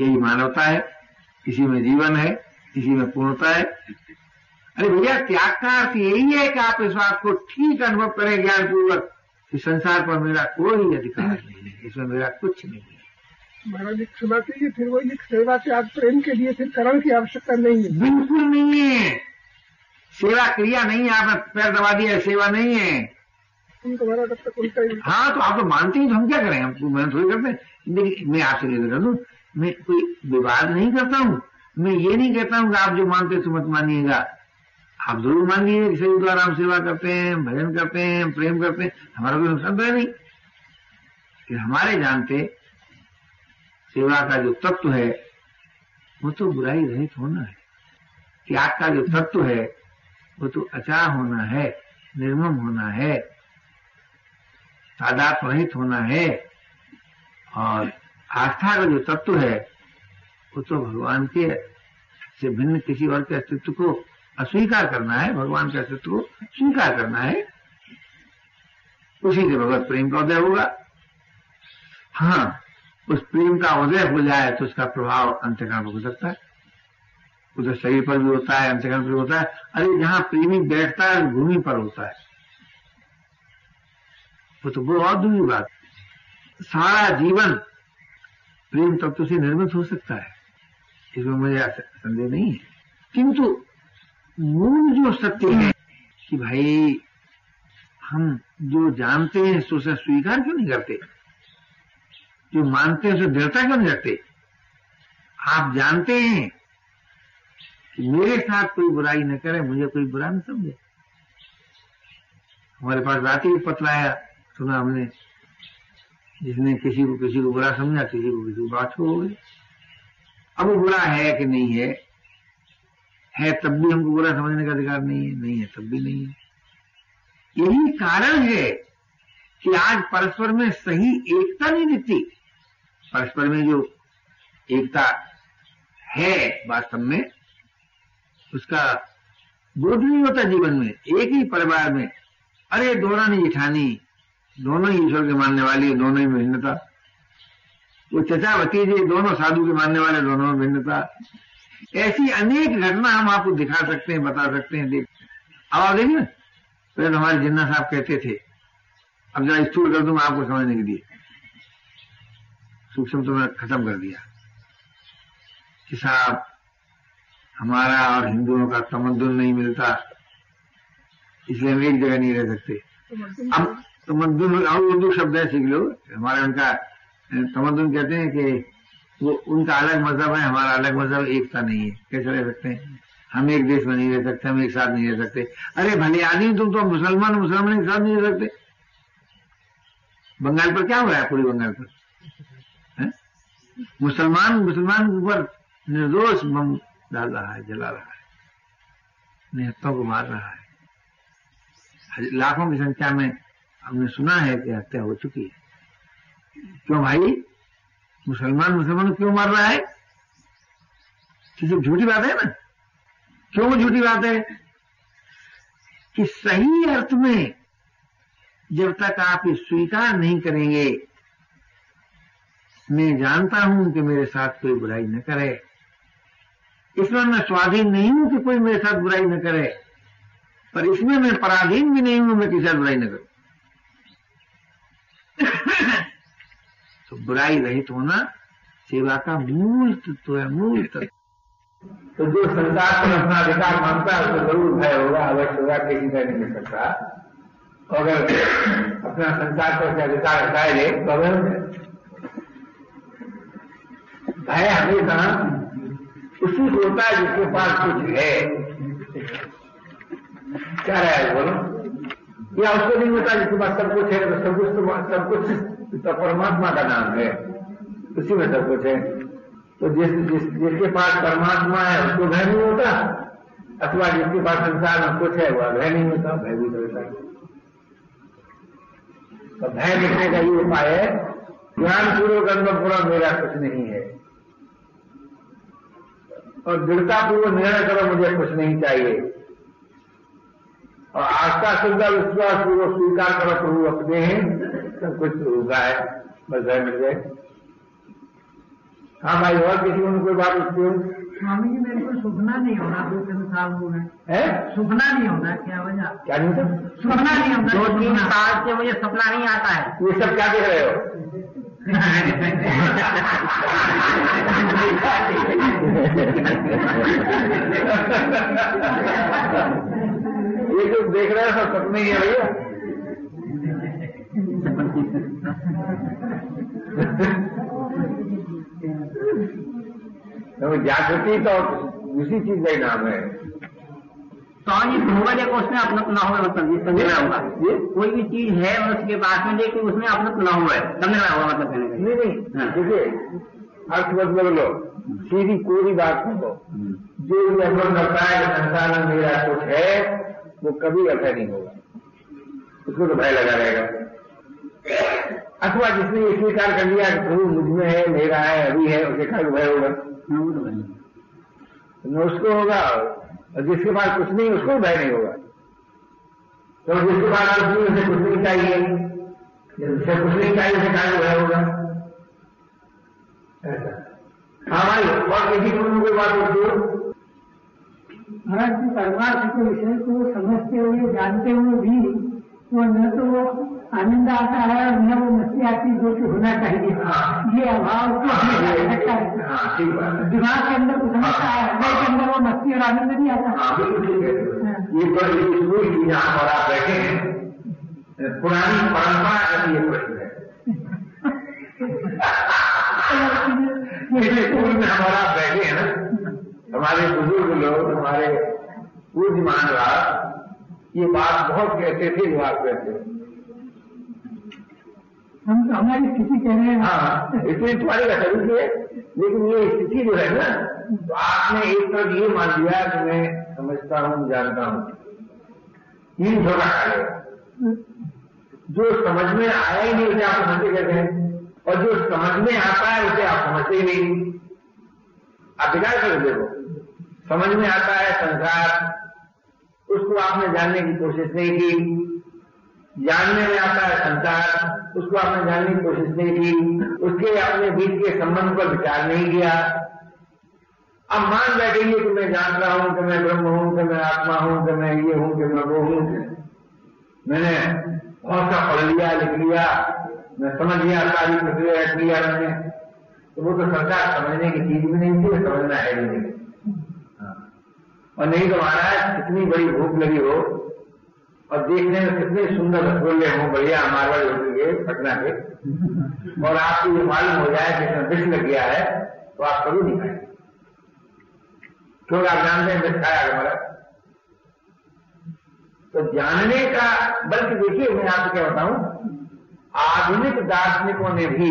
यही मानवता है। इसी में जीवन है, इसी में पूर्णता है। अरे भैया त्याग का अर्थ यही है कि आप इस बात को ठीक अनुभव करें ज्ञान पूर्वक कि संसार पर मेरा कोई अधिकार नहीं है इसमें मेरा कुछ नहीं है। महाराज क्षमा कीजिए फिर वही सेवा त्याग प्रेम के लिए फिर करण की आवश्यकता नहीं है। बिल्कुल नहीं है। सेवा क्रिया नहीं है आपने पैर दबा दिया सेवा नहीं है। ही तो आप तो मानते हैं तो हम क्या करें? हम मैं थोड़ी करते हैं। देखिए मैं आपसे निवेदन कर दूँ मैं कोई विवाद नहीं करता हूँ। मैं ये नहीं कहता हूँ कि आप जो मानते तो मत मानिएगा। आप ज़रूर मानिए सही द्वारा हम सेवा करते हैं, भजन करते हैं, प्रेम करते हैं, हमारा कोई नुकसान तो है नहीं। कि हमारे जानते सेवा का जो तत्व है, वो तो बुराई रहित होना है। त्याग का जो तत्व है, वो तो अचार होना है, निर्मम होना है तादात रहित होना है। और आस्था का जो तत्व है, वो तो भगवान के से भिन्न किसी और के अस्तित्व को अस्वीकार करना है, भगवान के को स्वीकार करना है, उसी से भगवत प्रेम का उदय होगा। हाँ उस प्रेम का उदय हो जाए तो उसका प्रभाव अंतकरण हो सकता है। उधर शरीर पर भी होता है, अंतकरण पर होता है। अरे, जहाँ प्रेमी बैठता है, भूमि पर होता है। वो तो बहुत दूरी बात। सारा जीवन प्रेम तत्व तो से निर्मित हो सकता है। इसमें मुझे संदेह नहीं है। किंतु मूल जो सत्य है कि भाई, हम जो जानते हैं, सो उसे स्वीकार क्यों नहीं करते? जो मानते हैं, उसे दृढ़ता क्यों नहीं रखते? आप जानते हैं कि मेरे साथ कोई बुराई न करे, मुझे कोई बुरा न समझे। हमारे पास रात ही पत्र आया सुना हमने, जिसने किसी को किसी को बुरा समझा, किसी को किसी को बात हो गई। अब वो बुरा है कि नहीं है है तब भी हमको बुरा समझने का अधिकार नहीं है नहीं है, तब भी नहीं है। यही कारण है कि आज परस्पर में सही एकता नहीं दिखती। परस्पर में जो एकता है वास्तव में, उसका बोध नहीं होता जीवन में। एक ही परिवार में, अरे दोनों ने जिठानी, दोनों ही ईश्वर के मानने वाली, दोनों ही भिन्नता। वो चचा भतीजे दोनों साधु के मानने वाले, दोनों में भिन्नता। ऐसी अनेक घटना हम आपको दिखा सकते हैं, बता सकते हैं। देख, अब देखिए पहले तो हमारे जिन्ना साहब कहते थे, अब जरा स्थूल कर दूँगा आपको समझने के लिए। सूक्ष्म तो मैंने खत्म कर दिया। कि साहब, हमारा और हिंदुओं का तमद्दुन नहीं मिलता, इसलिए हम एक जगह नहीं रह सकते। अब तमद्दुन और उर्दू शब्द है, सीख लो। हमारे उनका तमद्दुन कहते हैं कि वो उनका अलग मज़हब है, हमारा अलग मज़हब एकता नहीं है। कैसे रह सकते हैं? हम एक देश में नहीं रह सकते, हम एक साथ नहीं रह सकते। अरे भले आदमी तुम तो मुसलमान मुसलमान एक साथ नहीं रह सकते। बंगाल पर क्या हुआ है पूरी बंगाल पर? है? मुसलमान मुसलमान के ऊपर निर्दोष बम डाल रहा है, जला रहा है, निहत्तों को मार रहा है। लाखों की संख्या में हमने सुना है कि हत्या हो चुकी है। क्यों भाई? मुसलमान मुसलमान क्यों मार रहा है? किसी झूठी बात है ना, क्यों वो झूठी बात है? कि सही अर्थ में जब तक आप ये स्वीकार नहीं करेंगे, मैं जानता हूँ कि मेरे साथ कोई बुराई न करे। इसमें मैं स्वाधीन नहीं हूँ कि कोई मेरे साथ बुराई न करे, पर इसमें मैं पराधीन भी नहीं हूँ मैं किसी बुराई न करूँ। तो बुराई रहित होना सेवा का मूल तत्व है, मूल तत्व। तो जो संसार में अपना अधिकार मानता है, उसको ज़रूर भय होगा, अवश्य होगा, किसी भय नहीं मिल सकता। अगर अपना संसार से अधिकार हटाए ले तो अगर भय हमेशा उसी को होता है जिसके पास कुछ है। क्या रहा है बोलो? या उसको नहीं होता जिसके पास सब कुछ है तो सब कुछ तो सब कुछ तो परमात्मा का नाम है। उसी में सब कुछ है। तो जिस, जिस जिसके पास परमात्मा है उसको भय नहीं होता। अथवा जिसके पास संसार में कुछ है वह भय नहीं होता भय भी होता है तो भय लिखने का ये उपाय है ज्ञान पूर्वक अनुभव पूरा मेरा कुछ नहीं है। और दृढ़ता पूर्वक निर्णय करो मुझे कुछ नहीं चाहिए। और आस्था श्रद्धा विश्वास पूर्वक स्वीकार करो प्रभु अपने सब कुछ का है भय मिल गए। हाँ भाई और किसी को कोई बात पूछती हो स्वामी जी मेरे को सुखना नहीं होना दो तीन साल हो गए। है? सुखना नहीं होना क्या वजह? क्या नहीं था सुखना नहीं होना दो तीन साल से मुझे सपना नहीं आता है। ये सब क्या देख रहे हो? ये जो देख रहे हो सब सपने ही है भैया। तो जागृति तो उसी चीज़ का ही नाम है। तो जी होगा देखो उसमें अपना ना हुआ मतलब ये समझ रहा होगा कोई भी चीज़ है और उसके पास में लेकिन उसमें अपना ना हुआ है। समझ रहा होगा मतलब कहने का? नहीं नहीं। हाँ। देखिए अर्थ मत बदलो। सीधी कोई बात नहीं हो जो भी अनुभव करता है संसार में मेरा कुछ है वो कभी अभय नहीं होगा। उसको तो भय लगा रहेगा। अथवा जिसने ये स्वीकार कर लिया कि प्रभु मुझमें है मेरा है अभी है उसे खा भय होगा। हाँ, तो। न उसको होगा और जिसके पास कुछ नहीं उसको भय नहीं होगा। तो जिसके पास कुछ नहीं उसे कुछ नहीं चाहिए। उसे कुछ नहीं चाहिए उसे कहा भय होगा। ऐसा। हाँ भाई और किसी को कोई बात होती हो? महाराज जी परमार्थ के विषय को समझते हुए जानते हुए भी वो न तो वो आनंद आता है और न वो मस्ती आती है जो कि होना चाहिए। हाँ। ये अभाव को है हाँ। है दिमाग के अंदर है हृदय के अंदर वो मस्ती और आनंद नहीं आता। हाँ है। ये बड़ी स्कूल की जहाँ पर आप बैठे हैं। पुरानी परंपरा का ये प्रश्न है। स्कूल में हमारा बैठे हैं ना हमारे बुज़ुर्ग लोग हमारे पूज्य महाराज ये बात बहुत कहते थे आप कहते हो। हम तो हमारी स्थिति कह रहे हैं। हाँ इसलिए तुम्हारी का सही है, लेकिन ये स्थिति जो है ना तो आपने एक तरफ़ ये मान लिया कि मैं समझता हूँ, जानता हूँ। तीन थोड़ा खाएगा जो समझ में आया ही नहीं, उसे आप समझते कहते हैं? और जो समझ में आता है, उसे आप समझते ही नहीं। आप विचार कर देखो। समझ में आता है, संसार, उसको आपने जानने की कोशिश नहीं की। जानने में आता है संसार, उसको आपने जानने की कोशिश नहीं की, उसके अपने बीच के संबंध पर विचार नहीं किया। अब मान बैठेंगे कि मैं जान रहा हूँ कि मैं ब्रह्म हूँ, कि मैं आत्मा हूँ, कि मैं ये हूँ, कि मैं वो हूँ। मैंने कौन सा पढ़ लिया, लिख लिया, मैं समझ लिया सारी प्रक्रिया लिया मैंने। तो वो तो सरकार समझने की चीज़ भी नहीं थी समझना है भी नहीं। हाँ। और नहीं तो महाराज, कितनी बड़ी भूख लगी हो और देखने में कितने सुंदर रसगुल्ले हों, बढ़िया मारवाड़ी होती है पटना के और आपको ये मालूम हो जाए कि इसमें विष लग गया है तो आप कभी नहीं खाएँगे। क्योंकि आप जानते हैं विष खाया हमारा। तो जानने का, बल्कि देखिए, मैं आपको क्या बताऊँ, आधुनिक दार्शनिकों ने भी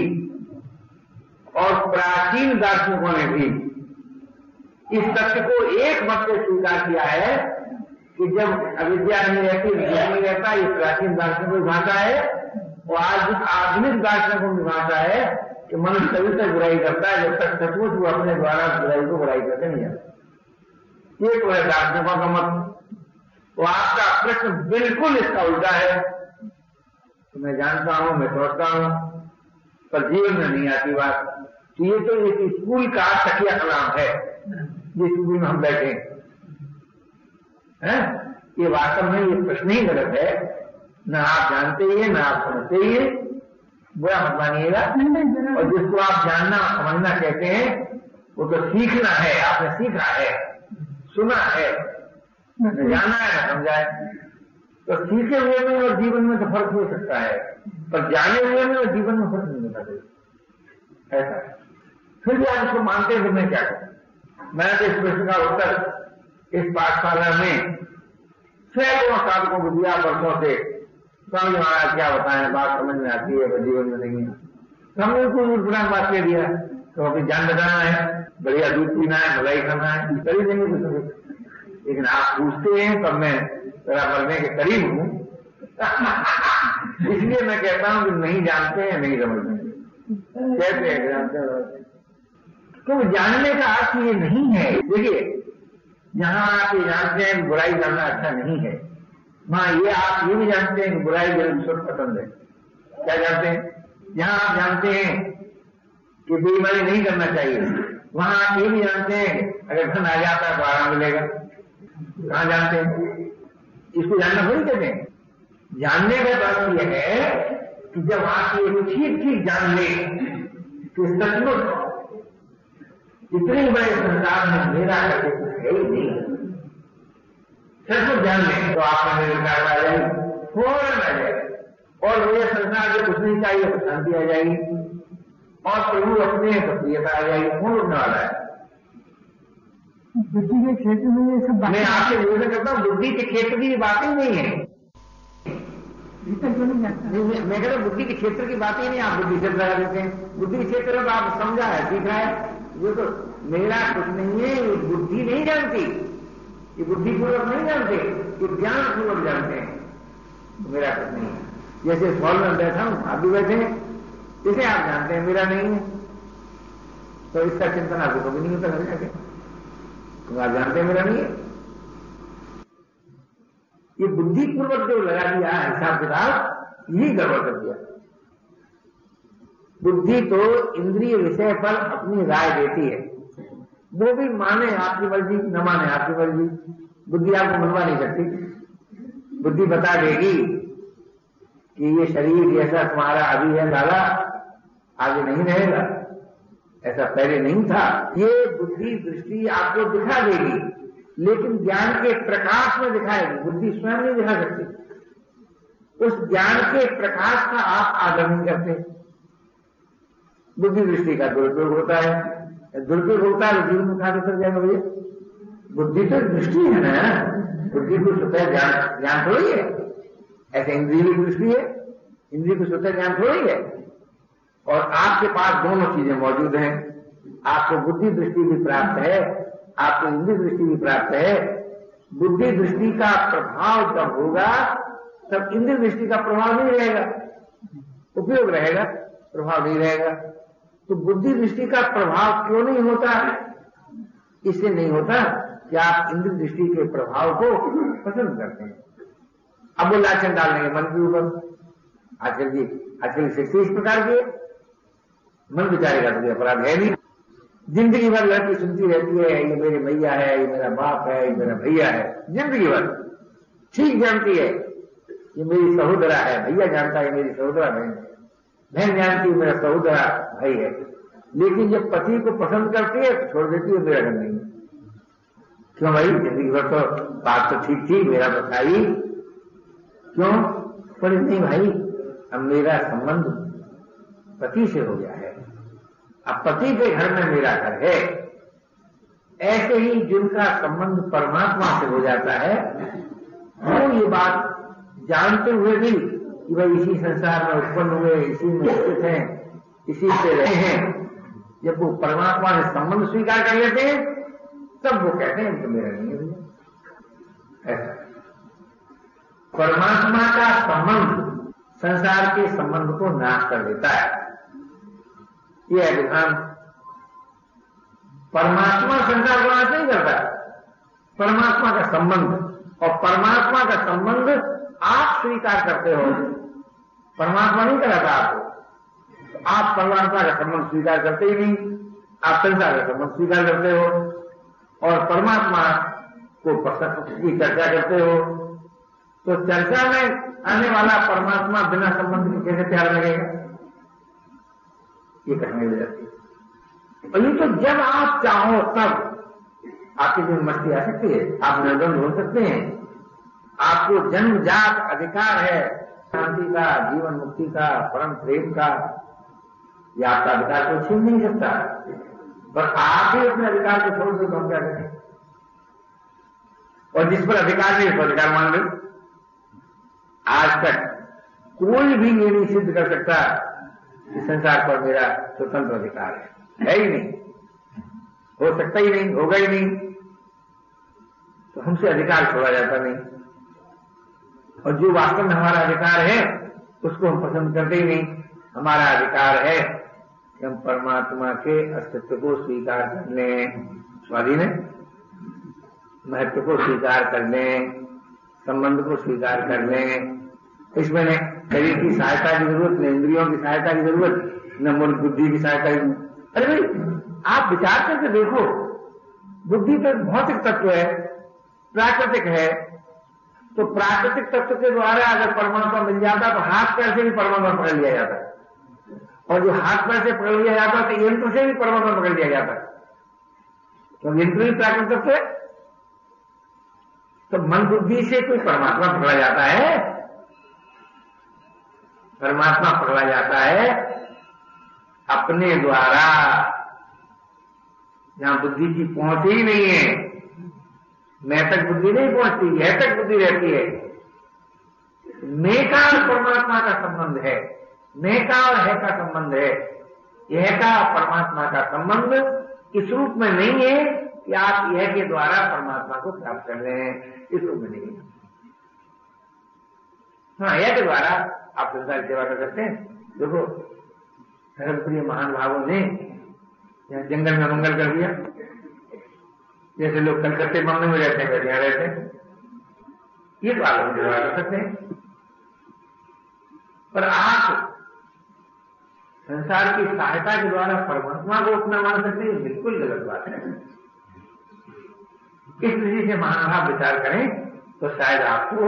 और प्राचीन दार्शनिकों ने भी इस तथ्य को एक मत से स्वीकार किया है कि जब अविद्या नहीं रहती विज्ञान नहीं रहता, ये प्राचीन दार्शनिकों भाषा है, और आज आधुनिक दार्शनिकों की भाषा है, कि मनुष्य तभी तक बुराई करता है, जब तक सचमुच वो अपने द्वारा बुराई को बुराई करके नहीं आता ये तो है दार्शनिकों का मत। तो आपका प्रश्न बिल्कुल इसका उल्टा है। तो मैं जानता हूँ, मैं सोचता हूँ, पर जीवन में नहीं आती बात। तो ये तो एक स्कूल का तकिया कलाम है, जिस स्कूल में हम बैठे हैं। है? ये वास्तव में ये प्रश्न ही गलत है। न आप जानते ही न आप समझते ही बुरा मत मानिएगा। और जिसको आप जानना समझना कहते हैं, वो तो सीखना है, आपने सीखा है, सुना है, जाना है ना समझा है तो सीखे हुए में और जीवन में तो फ़र्क हो सकता है, पर जाने हुए में और जीवन में फ़र्क नहीं होता। ऐसा। फिर भी आप इसको मानते हैं मैं क्या करूँ? मैंने तो इस प्रश्न का उत्तर इस पाठशाला में सैकड़ों साधकों को दिया वर्षों से। स्वामी महाराज क्या बताएँ, बात समझ में आती है पर जीवन में नहीं है। तो हमने उनको बुरा बात कह दिया। तो अपनी जान बचाना है, बढ़िया दूध पीना है, मलाई खाना है करीब नहीं कुछ लेकिन आप पूछते हैं, तब मैं तेरा मरने के करीब हूँ। इसलिए मैं कहता हूँ कि नहीं जानते हैं, नहीं समझते कहते हैं, जानते तो जानने का अर्थ ये नहीं है। देखिए यहाँ आप ये जानते हैं बुराई करना अच्छा नहीं है। वहाँ ये आप ये भी जानते हैं कि बुराई ज़रूर सब पसंद है। क्या जानते हैं? यहाँ आप जानते हैं कि बेईमानी नहीं करना चाहिए। वहाँ आप ये भी जानते हैं अगर धन आ जाता है तो आराम मिलेगा। कहाँ जानते हैं? इसको जानना थोड़ी कहते हैं। जानने का बात यह है कि जब आप ये ठीक ठीक जान ले कि सचमुच इतने बड़े संसार में मेरा करके कुछ है ही नहीं सचमुच जान लें तो आ जाएगी फ़ौरन आ जाएगी और मुझे संसार से कुछ नहीं चाहिए तो शांति आ जाएगी और प्रभु अपने तो प्रियता आ जाएगी उठने वाला है बुद्धि के क्षेत्र में ये सब मैं आपसे निवेदन करता हूँ बुद्धि के क्षेत्र की बात ही नहीं है मैं मैं कहता बुद्धि के क्षेत्र की बात ही नहीं आप बुद्धि से लगा देते हैं। बुद्धि के क्षेत्र में आप समझा है, सीख रहा है। ये तो मेरा कुछ नहीं है, ये बुद्धि नहीं जानती। ये बुद्धि पूर्वक नहीं जानते, ये ज्ञान पूर्वक जानते हैं। तो मेरा कुछ नहीं है। जैसे हॉल में बैठा हूँ, आप भी बैठे हैं। इसे आप जानते हैं, मेरा नहीं है। तो इसका चिंतन आपको कभी नहीं होता घर जाके तो आप जानते हैं, मेरा नहीं है। ये बुद्धिपूर्वक जो लगा दिया, हिसाब किताब ये गड़बड़ कर दिया। बुद्धि तो इंद्रिय विषय पर अपनी राय देती है। वो भी माने आपकी मर्ज़ी न माने आपकी मर्ज़ी बुद्धि आपको मनवा नहीं सकती। बुद्धि बता देगी कि ये शरीर जैसा तुम्हारा अभी है लाला आगे नहीं रहेगा। ऐसा पहले नहीं था। ये बुद्धि दृष्टि आपको दिखा देगी, लेकिन ज्ञान के प्रकाश में दिखाएगी। बुद्धि स्वयं नहीं दिखा सकती। उस ज्ञान के प्रकाश का आप नहीं करते बुद्धि दृष्टि का दुरुपयोग होता है। दुरुपयोग होता है जीवन में कहा चल जाएगा भैया। बुद्धि तो दृष्टि है ना। बुद्धि को स्वतः ज्ञान ज्ञान थोड़ी है। ऐसे इंद्रिय की दृष्टि है। इंद्रिय को स्वतः ज्ञान थोड़ी है। और आपके पास दोनों चीज़ें मौजूद हैं। आपको बुद्धि दृष्टि भी प्राप्त है, आपको इंद्रिय दृष्टि भी प्राप्त है। बुद्धि दृष्टि का प्रभाव जब होगा, तब इंद्रिय दृष्टि का प्रभाव नहीं रहेगा। उपयोग रहेगा, प्रभाव नहीं रहेगा। तो बुद्धि दृष्टि का प्रभाव क्यों नहीं होता है? इससे नहीं होता कि आप इंद्र दृष्टि के प्रभाव को पसंद करते हैं। अब वो लाछन डाल मन के ऊपर। आजकल जी आजकल की शिक्षा इस प्रकार की मन बेचारे का तो अपराध है नहीं। ज़िंदगी भर लड़की सुनती रहती है, ये मेरे भैया है, ये मेरा बाप है, ये मेरा भैया है। ज़िंदगी भर। ठीक जानती है, ये मेरी सहोदरा है। भैया जानता है मेरी सहोदरा बहन है। बहन जानती है मेरा सहोदरा भाई है। लेकिन जब पति को पसंद करती है तो छोड़ देती है, मेरा घर नहीं क्यों भाई? ज़िंदगी भर तो बात तो ठीक थी, मेरा बताई। क्यों? पर नहीं भाई, अब मेरा संबंध पति से हो गया है। अब पति के घर में मेरा घर है। ऐसे ही जिनका संबंध परमात्मा से हो जाता है, वो ये बात जानते हुए भी कि भाई इसी संसार में उत्पन्न हुए, इसी में स्थित हैं, इसी से रहे हैं। जब वो परमात्मा से संबंध स्वीकार कर लेते हैं, तब वो कहते हैं तो मेरा नहीं है परमात्मा का संबंध संसार के संबंध को नाश कर देता है। यह विधान परमात्मा संसार को नाश नहीं करता। परमात्मा का संबंध और परमात्मा का संबंध आप स्वीकार करते हो। परमात्मा नहीं कराता आपको। तो आप परमात्मा का संबंध स्वीकार करते ही नहीं, आप संसार का संबंध स्वीकार करते हो और परमात्मा को की चर्चा करते हो। तो चर्चा में आने वाला परमात्मा बिना संबंध के कैसे प्यार लगेगा? ये कहने लग जाती है। तो जब आप चाहो तब आपकी दिन मस्ती आ सकती है, आप निर्बंध हो सकते हैं। आपको जन्मजात अधिकार है। शांति का, जीवन मुक्ति का, परम प्रेम का, या आपका अधिकार को छीन नहीं सकता। पर आप ही अपने अधिकार को छोड़ दो तो क्या करें और जिस पर अधिकार नहीं उस अधिकार मान लो। आज तक कोई भी ये नहीं सिद्ध कर सकता कि संसार पर मेरा स्वतंत्र अधिकार है। है ही नहीं। हो सकता ही नहीं, होगा ही नहीं। तो हमसे अधिकार छोड़ा जाता नहीं। और जो वास्तव में हमारा अधिकार है, उसको हम पसंद करते ही नहीं। हमारा अधिकार है कि हम परमात्मा के अस्तित्व को स्वीकार करने स्वाधीन है? महत्व को स्वीकार करने संबंध को स्वीकार करने इसमें न शरीर की सहायता की ज़रूरत, न इंद्रियों की सहायता की ज़रूरत, न मन बुद्धि की सहायता की अरे भाई, आप विचार करके देखो, बुद्धि तो भौतिक तत्व है, प्राकृतिक है तो प्राकृतिक तत्व के द्वारा अगर परमात्मा मिल जाता तो हाथ पैर से भी परमात्मा पकड़ लिया जाता। और जो हाथ पैर से पकड़ लिया जाता तो यंत्र से भी परमात्मा पकड़ लिया जाता। तो यंत्र भी प्राकृतिक तत्व है। तो मन बुद्धि से कोई परमात्मा पकड़ा जाता है। परमात्मा पकड़ा जाता है अपने द्वारा। जहाँ बुद्धि की पहुँच ही नहीं है मैं तक बुद्धि नहीं पहुँचती यह तक बुद्धि रहती है। मैं का और परमात्मा का संबंध है। मैं का और है का संबंध है। यह का परमात्मा का संबंध इस रूप में नहीं है कि आप यह के द्वारा परमात्मा को प्राप्त कर रहे हैं। इस रूप में नहीं है। हाँ यह के द्वारा आप संसार सेवा कर सकते हैं। देखो धर्मप्रिय महान भावों ने जंगल में मंगल कर दिया। जैसे लोग कलकत्ते मामले में रहते हैं यहाँ रहते हैं। ये तो आप हम कर सकते हैं। पर आप संसार की सहायता के द्वारा परमात्मा को अपना मान सकते हैं बिल्कुल गलत बात है। इस दृष्टि से महानुभाव विचार करें तो शायद आपको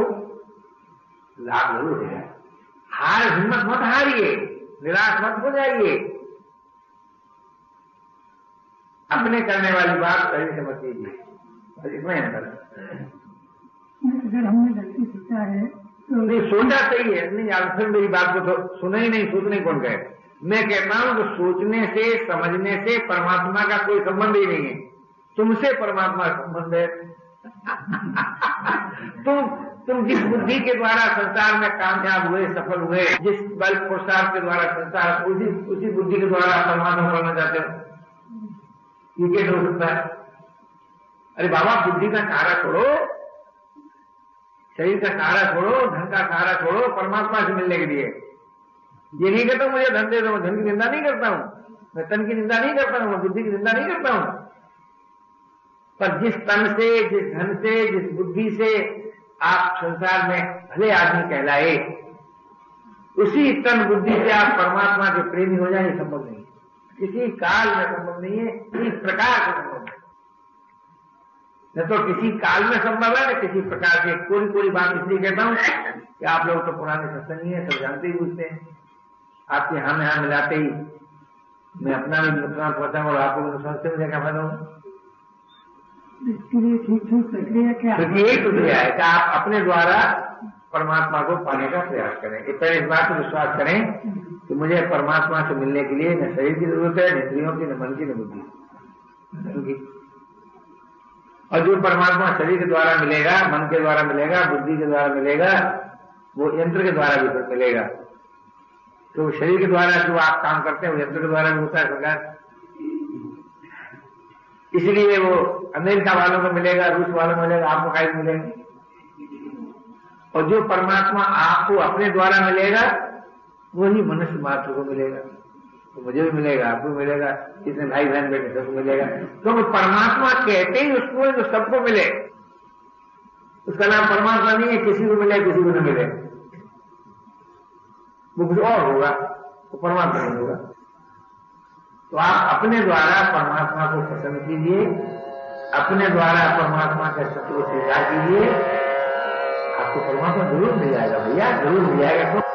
लाभ ज़रूर है। हार हिम्मत मत हारिए, निराश मत हो जाइए। अपने करने वाली बात कहीं से कीजिए इसमें अंतर अगर हमने गलती सोचा है तो नहीं सोचना सही है। नहीं आप फिर मेरी बात को तो सुना ही नहीं सोचने कौन कहे मैं कहता हूँ कि सोचने से समझने से परमात्मा का कोई संबंध ही नहीं है। तुमसे परमात्मा का संबंध है। तुम तुम जिस बुद्धि के द्वारा संसार में कामयाब हुए सफल हुए जिस बल पुरुषार्थ के द्वारा संसार उसी उसी बुद्धि के द्वारा परमात्मा करना चाहते हो। कैसे हो सकता है अरे बाबा, बुद्धि का सहारा छोड़ो। शरीर का सहारा छोड़ो, धन का सहारा छोड़ो, परमात्मा से मिलने के लिए। ये नहीं कहता मुझे धन दे दो धन की निंदा नहीं करता हूँ। मैं तन की निंदा नहीं करता हूँ, मैं बुद्धि की निंदा नहीं करता हूँ। पर जिस तन से, जिस धन से, जिस बुद्धि से आप संसार में भले आदमी कहलाए, उसी तन बुद्धि से आप परमात्मा के प्रेमी हो जाए संभव नहीं किसी काल में संभव नहीं है किसी प्रकार से संभव है। न तो किसी काल में संभव है न किसी प्रकार से कोई कोई बात इसलिए कहता हूँ कि आप लोग तो पुराने सत्संगी हैं सब जानते ही पूछते हैं। आपके यहाँ में यहाँ मिलाते ही मैं अपना भी नुकसान पहुँचा और आपको भी नुकसान से मुझे क्या फ़ायदा हूँ इसके लिए ठीक ठीक प्रक्रिया क्या? है एक प्रक्रिया है कि आप अपने द्वारा परमात्मा को पाने का प्रयास करें। कि पहले इस बात पर विश्वास करें कि मुझे परमात्मा से मिलने के लिए न शरीर की ज़रूरत है, न इंद्रियों की, न मन की, न बुद्धि और जो परमात्मा शरीर के द्वारा मिलेगा, मन के द्वारा मिलेगा, बुद्धि के द्वारा मिलेगा, वो यंत्र के द्वारा भी मिलेगा। तो शरीर के द्वारा जो आप काम करते हैं, वो यंत्र के द्वारा भी होता है सरकार। इसलिए वो अमेरिका वालों को मिलेगा, रूस वालों को मिलेगा, आपको काहे मिलेगा। और जो परमात्मा आपको अपने द्वारा मिलेगा, वही मनुष्य मात्र को मिलेगा। तो मुझे भी मिलेगा, आपको मिलेगा, जितने भाई बहन बेटे सबको मिलेगा। क्योंकि तो परमात्मा कहते ही, उसको जो सबको मिले। उसका नाम परमात्मा नहीं है, किसी को मिले, किसी को न मिले। वो कुछ और होगा, वो तो परमात्मा नहीं होगा। तो आप अपने द्वारा परमात्मा को पसंद कीजिए, अपने द्वारा परमात्मा के को स्वीकार कीजिए। आपको परमात्मा ज़रूर मिल जाएगा भैया ज़रूर मिल जाएगा